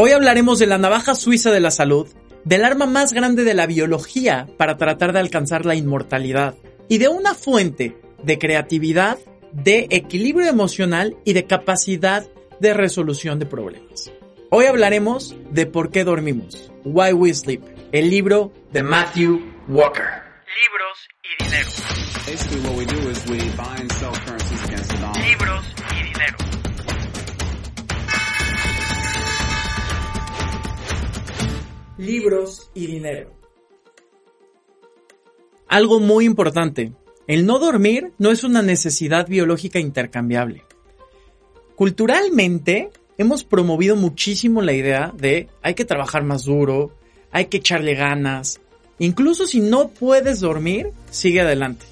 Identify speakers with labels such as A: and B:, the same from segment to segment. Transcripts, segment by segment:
A: Hoy hablaremos de la navaja suiza de la salud, del arma más grande de la biología para tratar de alcanzar la inmortalidad y de una fuente de creatividad, de equilibrio emocional y de capacidad de resolución de problemas. Hoy hablaremos de por qué dormimos, Why We Sleep, el libro de Matthew Walker.
B: Libros y dinero.
C: Basically,
B: Libros y dinero.
A: Algo muy importante, el no dormir no es una necesidad biológica intercambiable. Culturalmente hemos promovido muchísimo la idea de hay que trabajar más duro, hay que echarle ganas, incluso si no puedes dormir, sigue adelante.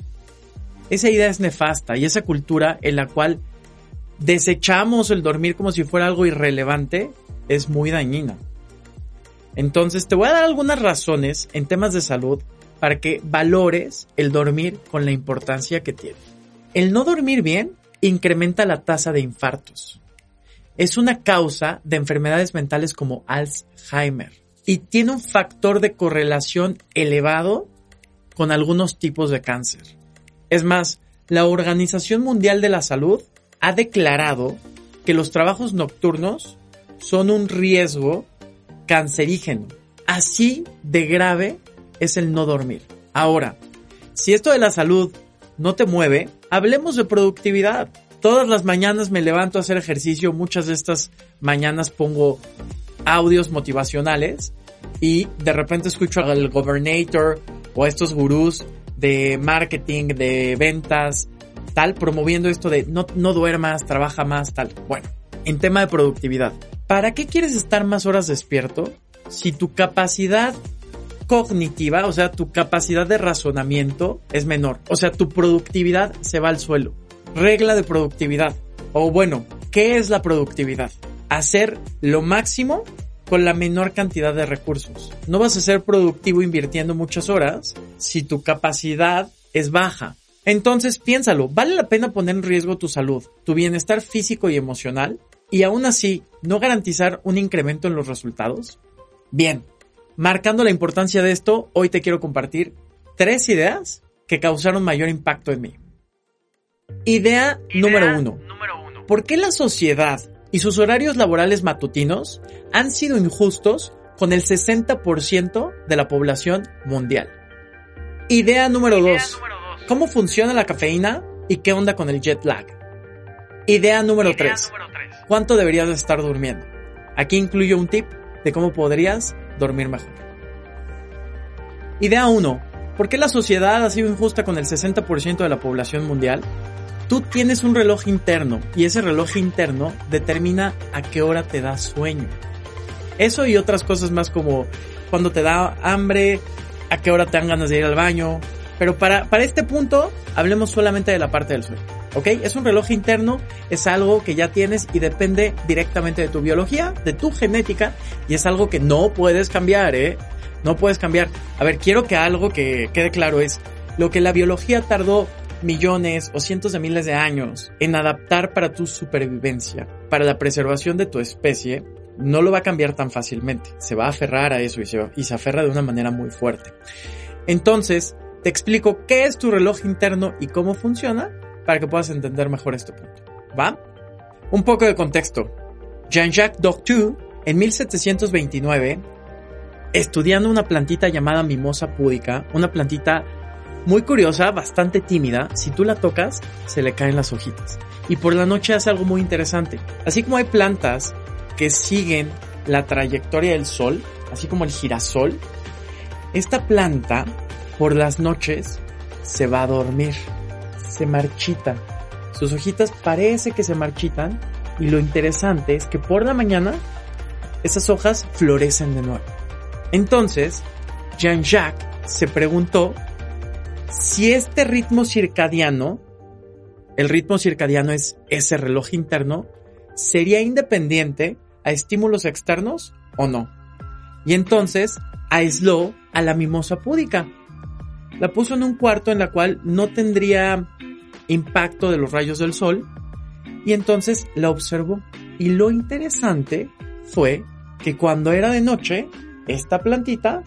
A: Esa idea es nefasta y esa cultura en la cual desechamos el dormir como si fuera algo irrelevante es muy dañina. Entonces te voy a dar algunas razones en temas de salud para que valores el dormir con la importancia que tiene. El no dormir bien incrementa la tasa de infartos. Es una causa de enfermedades mentales como Alzheimer y tiene un factor de correlación elevado con algunos tipos de cáncer. Es más, la Organización Mundial de la Salud ha declarado que los trabajos nocturnos son un riesgo cancerígeno. Así de grave es el no dormir. Ahora, si esto de la salud no te mueve, hablemos de productividad. Todas las mañanas me levanto a hacer ejercicio, muchas de estas mañanas pongo audios motivacionales y de repente escucho al gobernator o a estos gurús de marketing, de ventas, tal, promoviendo esto de no, no duermas, trabaja más, tal. Bueno, en tema de productividad, ¿para qué quieres estar más horas despierto si tu capacidad cognitiva, o sea, tu capacidad de razonamiento es menor? O sea, tu productividad se va al suelo. Regla de productividad. O bueno, ¿qué es la productividad? Hacer lo máximo con la menor cantidad de recursos. No vas a ser productivo invirtiendo muchas horas si tu capacidad es baja. Entonces piénsalo, ¿vale la pena poner en riesgo tu salud, tu bienestar físico y emocional y aún así no garantizar un incremento en los resultados? Bien, marcando la importancia de esto, hoy te quiero compartir tres ideas que causaron mayor impacto en mí. Idea,
B: Idea
A: número uno.
B: Número uno.
A: ¿Por qué la sociedad y sus horarios laborales matutinos han sido injustos con el 60% de la población mundial? Idea número
B: Idea
A: 2.
B: número dos.
A: ¿Cómo funciona la cafeína y qué onda con el jet lag? Idea número
B: Idea
A: 3. ¿Cuánto deberías de estar durmiendo? Aquí incluyo un tip de cómo podrías dormir mejor. Idea 1. ¿Por qué la sociedad ha sido injusta con el 60% de la población mundial? Tú tienes un reloj interno y ese reloj interno determina a qué hora te da sueño. Eso y otras cosas más como cuando te da hambre, a qué hora te dan ganas de ir al baño. Pero para, para este punto, hablemos solamente de la parte del sueño. ¿Ok? Es un reloj interno, es algo que ya tienes y depende directamente de tu biología, de tu genética, y es algo que no puedes cambiar, ¿eh? No puedes cambiar. A ver, quiero que algo que quede claro es, lo que la biología tardó millones o cientos de miles de años en adaptar para tu supervivencia, para la preservación de tu especie, no lo va a cambiar tan fácilmente. Se va a aferrar a eso y se, y se aferra de una manera muy fuerte. Entonces, te explico qué es tu reloj interno y cómo funciona para que puedas entender mejor este punto. ¿Va? Un poco de contexto. Jean-Jacques Doctu, en 1729, estudiando una plantita llamada mimosa púdica, una plantita muy curiosa, bastante tímida, si tú la tocas, se le caen las hojitas. Y por la noche hace algo muy interesante. Así como hay plantas que siguen la trayectoria del sol, así como el girasol, esta planta por las noches se va a dormir, se marchita. Sus hojitas parece que se marchitan y lo interesante es que por la mañana esas hojas florecen de nuevo. Entonces, Jean-Jacques se preguntó si este ritmo circadiano, el ritmo circadiano es ese reloj interno, sería independiente a estímulos externos o no. Y entonces aisló a la mimosa púdica. La puso en un cuarto en la cual no tendría impacto de los rayos del sol y entonces la observó. Y lo interesante fue que cuando era de noche, esta plantita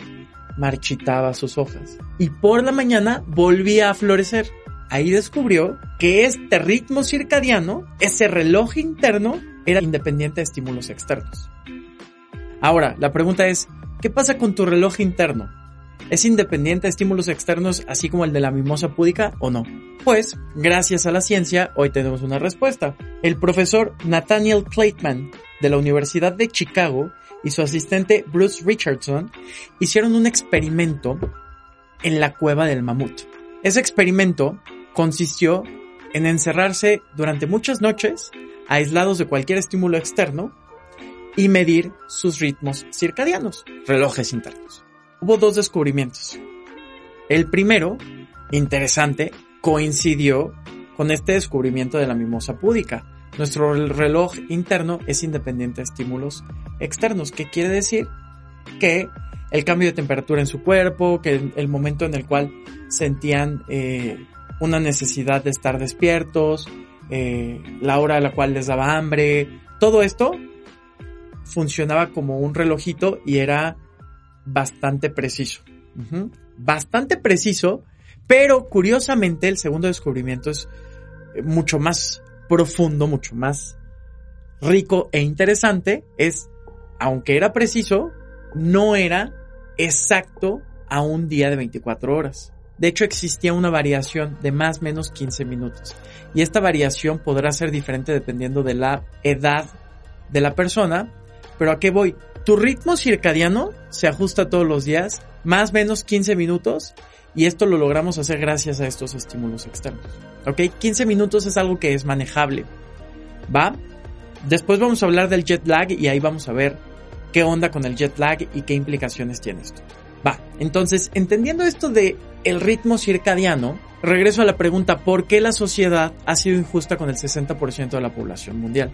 A: marchitaba sus hojas y por la mañana volvía a florecer. Ahí descubrió que este ritmo circadiano, ese reloj interno, era independiente de estímulos externos. Ahora, la pregunta es, ¿qué pasa con tu reloj interno? ¿Es independiente de estímulos externos así como el de la mimosa púdica o no? Pues, gracias a la ciencia, hoy tenemos una respuesta. El profesor Nathaniel Claytman de la Universidad de Chicago y su asistente Bruce Richardson hicieron un experimento en la cueva del mamut. Ese experimento consistió en encerrarse durante muchas noches, aislados de cualquier estímulo externo, y medir sus ritmos circadianos, relojes internos. Hubo dos descubrimientos. El primero, interesante, coincidió con este descubrimiento de la mimosa púdica. Nuestro reloj interno es independiente de estímulos externos, ¿Qué quiere decir que el cambio de temperatura en su cuerpo, que el momento en el cual sentían eh, una necesidad de estar despiertos, eh, la hora a la cual les daba hambre, todo esto funcionaba como un relojito y era bastante preciso. Bastante preciso, pero curiosamente el segundo descubrimiento es mucho más profundo, mucho más rico e interesante. Es, aunque era preciso, no era exacto a un día de 24 horas. De hecho, existía una variación de más o menos 15 minutos. Y esta variación podrá ser diferente dependiendo de la edad de la persona. Pero a qué voy? Tu ritmo circadiano se ajusta todos los días, más o menos 15 minutos, y esto lo logramos hacer gracias a estos estímulos externos. ¿Ok? 15 minutos es algo que es manejable. ¿Va? Después vamos a hablar del jet lag y ahí vamos a ver qué onda con el jet lag y qué implicaciones tiene esto. Va, entonces, entendiendo esto de el ritmo circadiano, regreso a la pregunta ¿por qué la sociedad ha sido injusta con el 60% de la población mundial?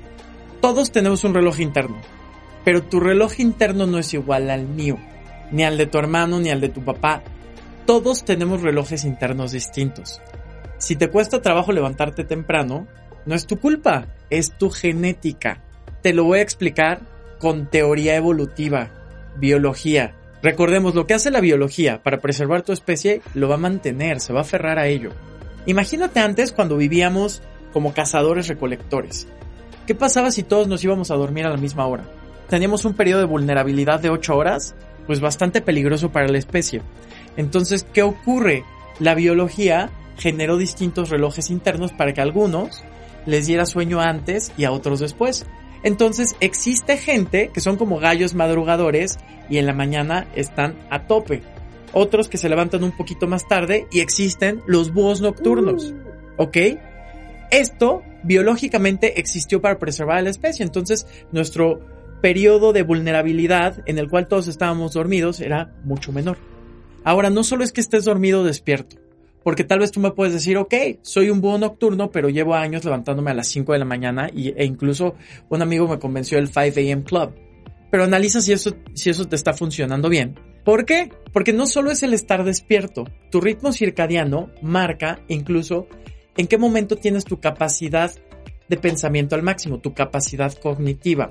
A: Todos tenemos un reloj interno, pero tu reloj interno no es igual al mío, ni al de tu hermano, ni al de tu papá. Todos tenemos relojes internos distintos. Si te cuesta trabajo levantarte temprano, no es tu culpa, es tu genética. Te lo voy a explicar con teoría evolutiva, biología. Recordemos, lo que hace la biología para preservar tu especie lo va a mantener, se va a aferrar a ello. Imagínate antes cuando vivíamos como cazadores recolectores. ¿Qué pasaba si todos nos íbamos a dormir a la misma hora? Teníamos un periodo de vulnerabilidad de 8 horas, pues bastante peligroso para la especie. Entonces, ¿qué ocurre? La biología generó distintos relojes internos para que a algunos les diera sueño antes y a otros después. Entonces existe gente que son como gallos madrugadores y en la mañana están a tope. Otros que se levantan un poquito más tarde y existen los búhos nocturnos. ¿Ok? Esto biológicamente existió para preservar a la especie. Entonces nuestro periodo de vulnerabilidad en el cual todos estábamos dormidos era mucho menor. Ahora, no solo es que estés dormido despierto, porque tal vez tú me puedes decir, ok, soy un búho nocturno, pero llevo años levantándome a las 5 de la mañana y, e incluso un amigo me convenció del 5 a.m. Club. Pero analiza si eso, si eso te está funcionando bien. ¿Por qué? Porque no solo es el estar despierto, tu ritmo circadiano marca incluso en qué momento tienes tu capacidad de pensamiento al máximo, tu capacidad cognitiva.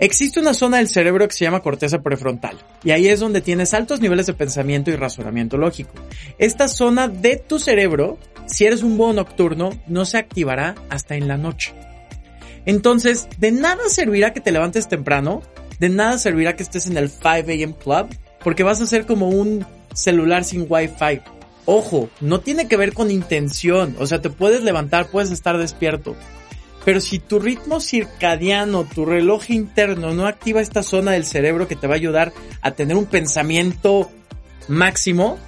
A: Existe una zona del cerebro que se llama corteza prefrontal y ahí es donde tienes altos niveles de pensamiento y razonamiento lógico. Esta zona de tu cerebro, si eres un búho nocturno, no se activará hasta en la noche. Entonces, de nada servirá que te levantes temprano, de nada servirá que estés en el 5 a.m. club, porque vas a ser como un celular sin wifi. Ojo, no tiene que ver con intención, o sea, te puedes levantar, puedes estar despierto, pero si tu ritmo circadiano, tu reloj interno no activa esta zona del cerebro que te va a ayudar a tener un pensamiento máximo,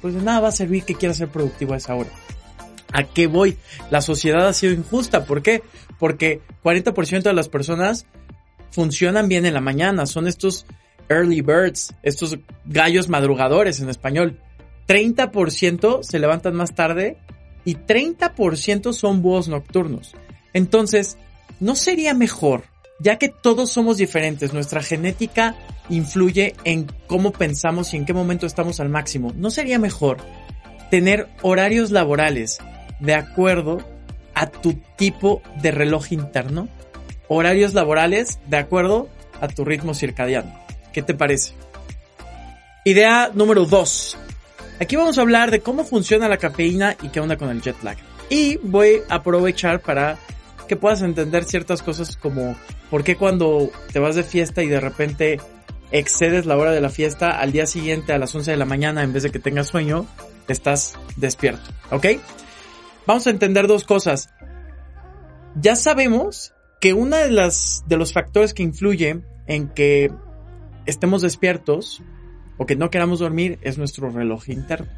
A: pues de nada va a servir que quieras ser productivo a esa hora. ¿A qué voy? La sociedad ha sido injusta. ¿Por qué? Porque 40% de las personas funcionan bien en la mañana. Son estos early birds, estos gallos madrugadores en español. 30% se levantan más tarde y 30% son búhos nocturnos. Entonces, ¿no sería mejor, ya que todos somos diferentes, nuestra genética influye en cómo pensamos y en qué momento estamos al máximo, ¿no sería mejor tener horarios laborales de acuerdo a tu tipo de reloj interno? Horarios laborales de acuerdo a tu ritmo circadiano. ¿Qué te parece? Idea número 2. Aquí vamos a hablar de cómo funciona la cafeína y qué onda con el jet lag. Y voy a aprovechar para que puedas entender ciertas cosas como por qué cuando te vas de fiesta y de repente excedes la hora de la fiesta, al día siguiente a las 11 de la mañana, en vez de que tengas sueño, estás despierto. ¿Ok? Vamos a entender dos cosas. Ya sabemos que uno de, las, de los factores que influye en que estemos despiertos o que no queramos dormir es nuestro reloj interno.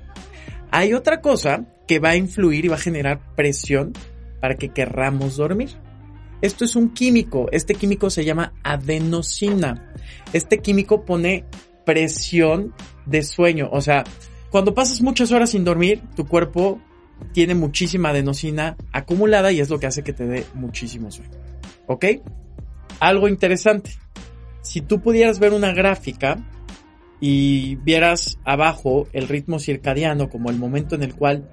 A: Hay otra cosa que va a influir y va a generar presión para que querramos dormir. Esto es un químico. Este químico se llama adenosina. Este químico pone presión de sueño. O sea, cuando pasas muchas horas sin dormir, tu cuerpo tiene muchísima adenosina acumulada y es lo que hace que te dé muchísimo sueño. ¿Ok? Algo interesante. Si tú pudieras ver una gráfica y vieras abajo el ritmo circadiano como el momento en el cual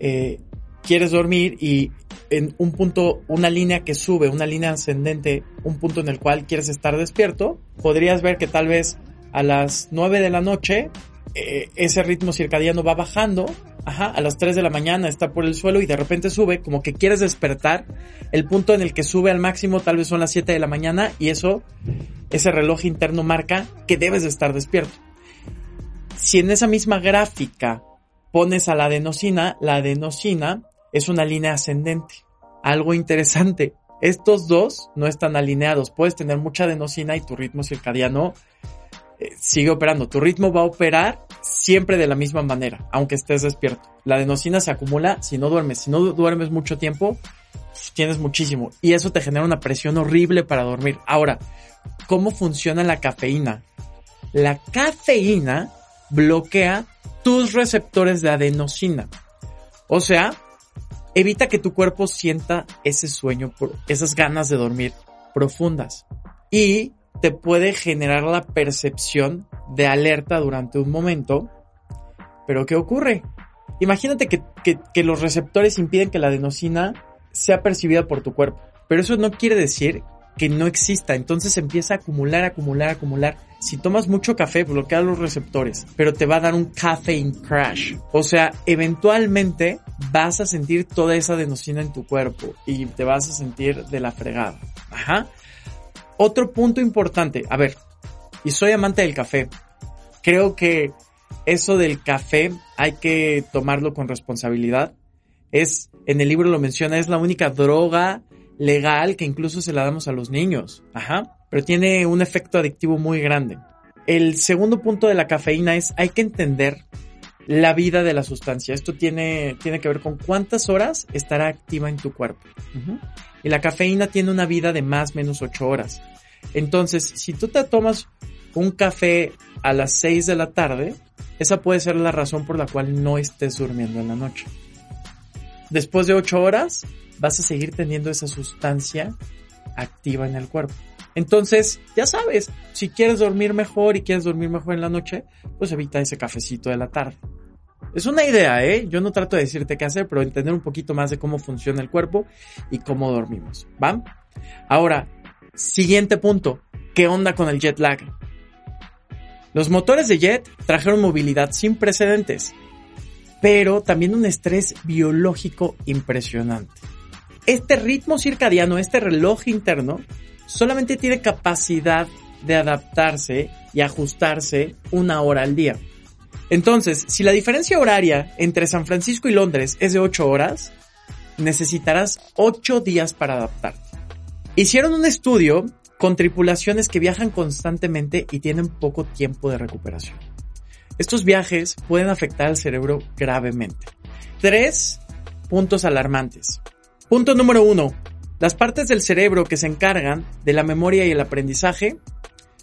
A: eh, quieres dormir y en un punto, una línea que sube, una línea ascendente, un punto en el cual quieres estar despierto, podrías ver que tal vez a las 9 de la noche eh, ese ritmo circadiano va bajando, ajá, a las 3 de la mañana está por el suelo y de repente sube, como que quieres despertar, el punto en el que sube al máximo tal vez son las 7 de la mañana y eso, ese reloj interno marca que debes de estar despierto. Si en esa misma gráfica pones a la adenosina, la adenosina es una línea ascendente. Algo interesante, estos dos no están alineados. Puedes tener mucha adenosina y tu ritmo circadiano eh, sigue operando. Tu ritmo va a operar siempre de la misma manera, aunque estés despierto. La adenosina se acumula si no duermes. Si no duermes mucho tiempo, tienes muchísimo. Y eso te genera una presión horrible para dormir. Ahora, ¿cómo funciona la cafeína? La cafeína bloquea tus receptores de adenosina. O sea, evita que tu cuerpo sienta ese sueño, esas ganas de dormir profundas. Y te puede generar la percepción de alerta durante un momento. Pero ¿qué ocurre? Imagínate que, que, los receptores impiden que la adenosina sea percibida por tu cuerpo. Pero eso no quiere decir que no exista. Entonces empieza a acumular, acumular, acumular. Si tomas mucho café, bloquea los receptores, pero te va a dar un caffeine crash. O sea, eventualmente vas a sentir toda esa adenosina en tu cuerpo y te vas a sentir de la fregada. Ajá. Otro punto importante, a ver, y soy amante del café. Creo que eso del café hay que tomarlo con responsabilidad. Es, en el libro lo menciona, es la única droga legal que incluso se la damos a los niños. Ajá. Pero tiene un efecto adictivo muy grande. El segundo punto de la cafeína es hay que entender la vida de la sustancia. Esto tiene, tiene que ver con cuántas horas estará activa en tu cuerpo. Y la cafeína tiene una vida de más o menos 8 horas. Entonces, si tú te tomas un café a las 6 de la tarde, esa puede ser la razón por la cual no estés durmiendo en la noche. Después de 8 horas, vas a seguir teniendo esa sustancia activa en el cuerpo. Entonces, ya sabes, si quieres dormir mejor y quieres dormir mejor en la noche, pues evita ese cafecito de la tarde. Es una idea, ¿eh? Yo no trato de decirte qué hacer, pero entender un poquito más de cómo funciona el cuerpo y cómo dormimos. ¿Va? Ahora, siguiente punto. ¿Qué onda con el jet lag? Los motores de jet trajeron movilidad sin precedentes, pero también un estrés biológico impresionante este ritmo circadiano, este reloj interno, solamente tiene capacidad de adaptarse y ajustarse una hora al día. Entonces, si la diferencia horaria entre San Francisco y Londres es de 8 horas, necesitarás 8 días para adaptarte. Hicieron un estudio con tripulaciones que viajan constantemente y tienen poco tiempo de recuperación. Estos viajes pueden afectar al cerebro gravemente. Tres puntos alarmantes. Punto número uno. Las partes del cerebro que se encargan de la memoria y el aprendizaje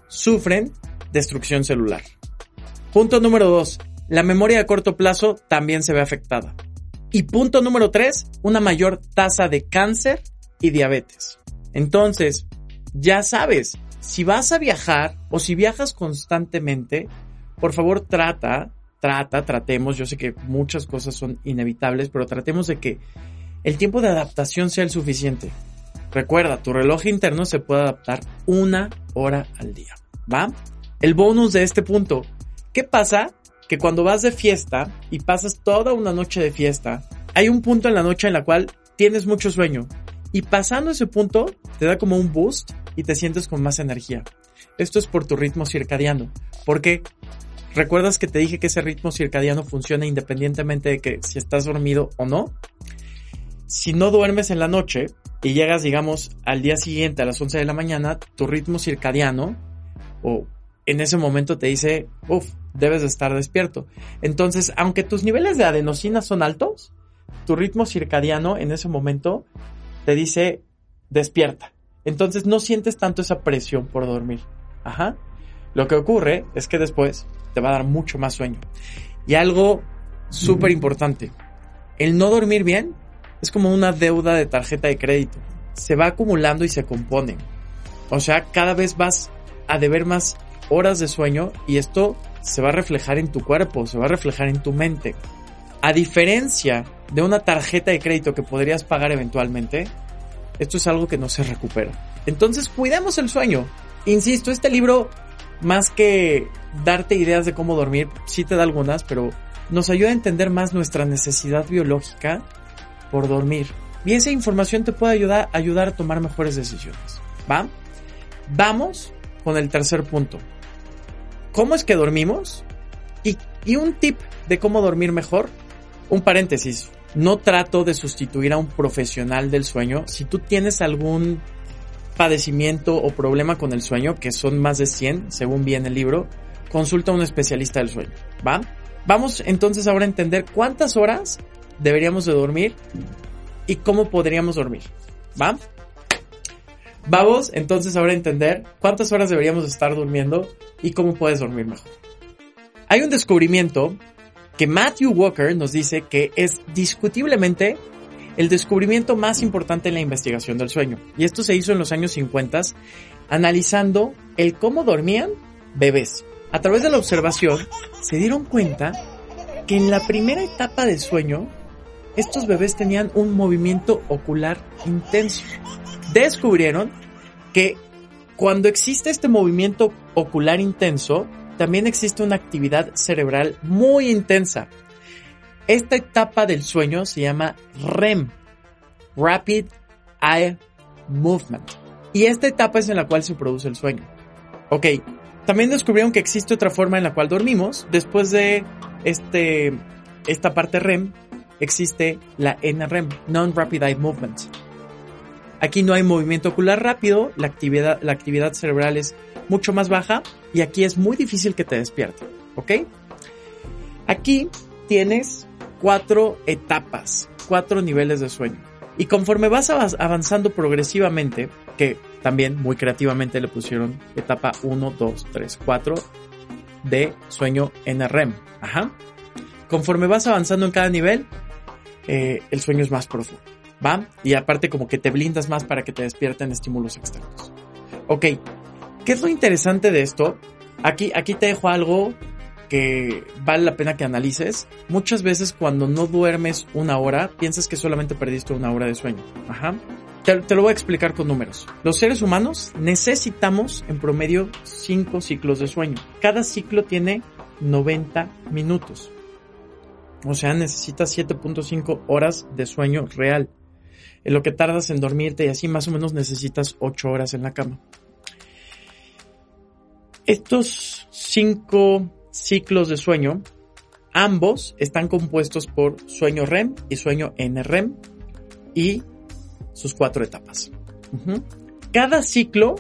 A: sufren destrucción celular. Punto número dos. La memoria a corto plazo también se ve afectada. Y punto número tres. Una mayor tasa de cáncer y diabetes. Entonces, ya sabes, si vas a viajar o si viajas constantemente, por favor trata, trata, tratemos, yo sé que muchas cosas son inevitables, pero tratemos de que el tiempo de adaptación sea el suficiente. Recuerda, tu reloj interno se puede adaptar una hora al día. ¿Va? El bonus de este punto. ¿Qué pasa? Que cuando vas de fiesta y pasas toda una noche de fiesta, hay un punto en la noche en la cual tienes mucho sueño. Y pasando ese punto, te da como un boost y te sientes con más energía. Esto es por tu ritmo circadiano. Porque recuerdas que te dije que ese ritmo circadiano funciona independientemente de que si estás dormido o no. Si no duermes en la noche y llegas, digamos, al día siguiente a las 11 de la mañana, tu ritmo circadiano o en ese momento te dice, uff, debes de estar despierto. Entonces, aunque tus niveles de adenosina son altos, tu ritmo circadiano en ese momento te dice, despierta. Entonces no sientes tanto esa presión por dormir. Ajá. Lo que ocurre es que después te va a dar mucho más sueño. Y algo súper importante, el no dormir bien es como una deuda de tarjeta de crédito. Se va acumulando y se compone. O sea, cada vez vas a deber más horas de sueño y esto se va a reflejar en tu cuerpo, se va a reflejar en tu mente. A diferencia de una tarjeta de crédito que podrías pagar eventualmente, esto es algo que no se recupera. Entonces, cuidemos el sueño. Insisto, este libro, más que darte ideas de cómo dormir, sí te da algunas, pero nos ayuda a entender más nuestra necesidad biológica por dormir. Y esa información te puede ayudar, ayudar a tomar mejores decisiones. ¿Va? Vamos con el tercer punto. ¿Cómo es que dormimos? Y, y un tip de cómo dormir mejor. Un paréntesis. No trato de sustituir a un profesional del sueño. Si tú tienes algún padecimiento o problema con el sueño, que son más de 100, según vi en el libro, consulta a un especialista del sueño, ¿va? Vamos entonces ahora a entender cuántas horas deberíamos de dormir y cómo podríamos dormir, ¿va? Vamos entonces ahora a entender cuántas horas deberíamos estar durmiendo y cómo puedes dormir mejor. Hay un descubrimiento que Matthew Walker nos dice que es discutiblemente el descubrimiento más importante en la investigación del sueño. Y esto se hizo en los años 50 analizando el cómo dormían bebés. A través de la observación se dieron cuenta que en la primera etapa del sueño estos bebés tenían un movimiento ocular intenso. Descubrieron que cuando existe este movimiento ocular intenso, también existe una actividad cerebral muy intensa. Esta etapa del sueño se llama REM, Rapid Eye Movement. Y esta etapa es en la cual se produce el sueño. Ok, también descubrieron que existe otra forma en la cual dormimos. Después de este, esta parte REM, existe la NREM, Non-Rapid Eye Movement. Aquí no hay movimiento ocular rápido, la actividad, la actividad cerebral es mucho más baja y aquí es muy difícil que te despierten, ¿ok? Aquí tienes cuatro etapas, cuatro niveles de sueño. Y conforme vas avanzando progresivamente, que también muy creativamente le pusieron etapa 1, 2, 3, 4 de sueño NREM. Ajá. Conforme vas avanzando en cada nivel, eh, el sueño es más profundo. ¿Va? Y aparte como que te blindas más para que te despierten estímulos externos. Ok, ¿qué es lo interesante de esto? Aquí, aquí te dejo algo que vale la pena que analices. Muchas veces cuando no duermes una hora, piensas que solamente perdiste una hora de sueño. Ajá. Te, te, lo voy a explicar con números. Los seres humanos necesitamos en promedio 5 ciclos de sueño. Cada ciclo tiene 90 minutos. O sea, necesitas 7.5 horas de sueño real en lo que tardas en dormirte y así más o menos necesitas 8 horas en la cama. Estos 5 ciclos de sueño, ambos están compuestos por sueño REM y sueño NREM y sus cuatro etapas. Cada ciclo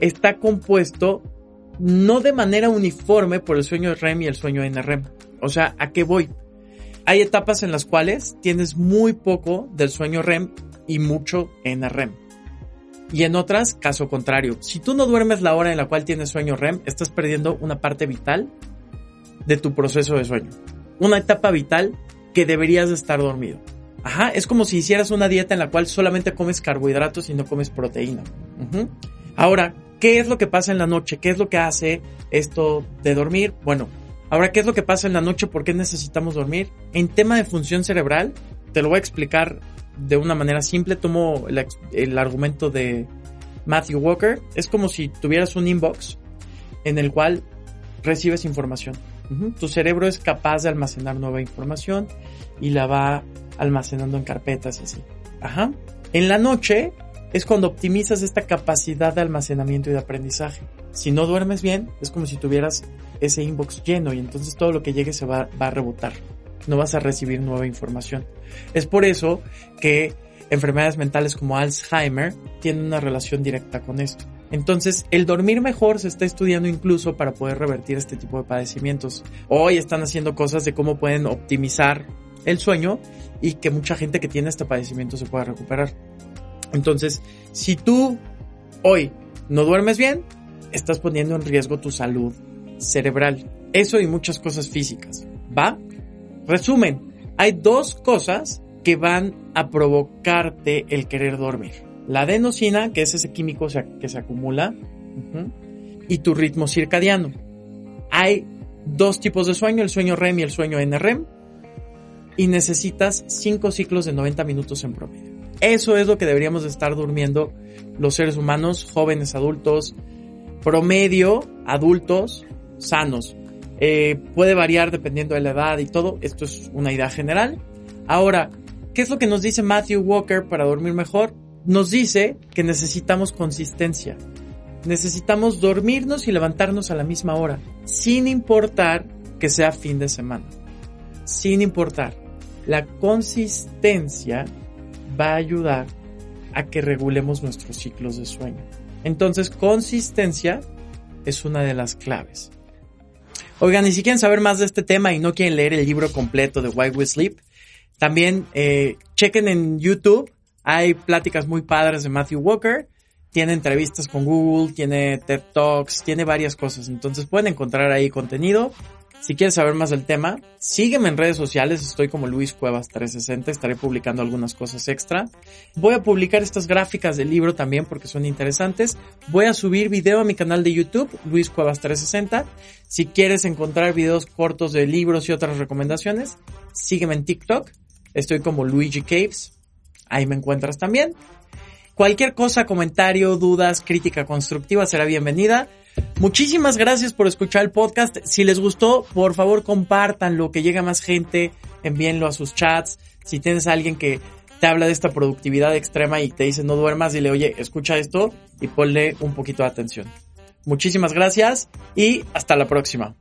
A: está compuesto no de manera uniforme por el sueño REM y el sueño NREM. O sea, ¿a qué voy? Hay etapas en las cuales tienes muy poco del sueño REM y mucho en REM. Y en otras, caso contrario. Si tú no duermes la hora en la cual tienes sueño REM, estás perdiendo una parte vital de tu proceso de sueño. Una etapa vital que deberías estar dormido. Ajá, es como si hicieras una dieta en la cual solamente comes carbohidratos y no comes proteína. Ahora, ¿qué es lo que pasa en la noche? ¿Qué es lo que hace esto de dormir? Bueno, ahora, ¿qué es lo que pasa en la noche? ¿Por qué necesitamos dormir? En tema de función cerebral, te lo voy a explicar de una manera simple, tomo el, el argumento de Matthew Walker. Es como si tuvieras un inbox en el cual recibes información. Tu cerebro es capaz de almacenar nueva información y la va almacenando en carpetas y así. Ajá. En la noche es cuando optimizas esta capacidad de almacenamiento y de aprendizaje. Si no duermes bien, es como si tuvieras ese inbox lleno y entonces todo lo que llegue se va, va a rebotar. No vas a recibir nueva información. Es por eso que enfermedades mentales como Alzheimer tienen una relación directa con esto. Entonces, el dormir mejor se está estudiando incluso para poder revertir este tipo de padecimientos. Hoy están haciendo cosas de cómo pueden optimizar el sueño y que mucha gente que tiene este padecimiento se pueda recuperar. Entonces, si tú hoy no duermes bien, estás poniendo en riesgo tu salud cerebral. Eso y muchas cosas físicas. ¿Va? Resumen, hay dos cosas que van a provocarte el querer dormir. La adenosina, que es ese químico que se acumula, y tu ritmo circadiano. Hay dos tipos de sueño, el sueño REM y el sueño NREM, y necesitas cinco ciclos de 90 minutos en promedio. Eso es lo que deberíamos de estar durmiendo los seres humanos, jóvenes, adultos, promedio, adultos, sanos. Eh, puede variar dependiendo de la edad y todo. Esto es una idea general. Ahora, ¿qué es lo que nos dice Matthew Walker para dormir mejor? Nos dice que necesitamos consistencia. Necesitamos dormirnos y levantarnos a la misma hora, sin importar que sea fin de semana. Sin importar. La consistencia va a ayudar a que regulemos nuestros ciclos de sueño. Entonces, consistencia es una de las claves. Oigan, y si quieren saber más de este tema y no quieren leer el libro completo de Why We Sleep, también eh, chequen en YouTube. Hay pláticas muy padres de Matthew Walker. Tiene entrevistas con Google, tiene TED Talks, tiene varias cosas. Entonces pueden encontrar ahí contenido. Si quieres saber más del tema, sígueme en redes sociales. Estoy como Luis Cuevas 360. Estaré publicando algunas cosas extra. Voy a publicar estas gráficas del libro también porque son interesantes. Voy a subir video a mi canal de YouTube, Luis Cuevas 360. Si quieres encontrar videos cortos de libros y otras recomendaciones, sígueme en TikTok. Estoy como Luigi Caves. Ahí me encuentras también. Cualquier cosa, comentario, dudas, crítica constructiva será bienvenida. Muchísimas gracias por escuchar el podcast. Si les gustó, por favor compártanlo, que llegue más gente, envíenlo a sus chats. Si tienes a alguien que te habla de esta productividad extrema y te dice no duermas, dile, oye, escucha esto y ponle un poquito de atención. Muchísimas gracias y hasta la próxima.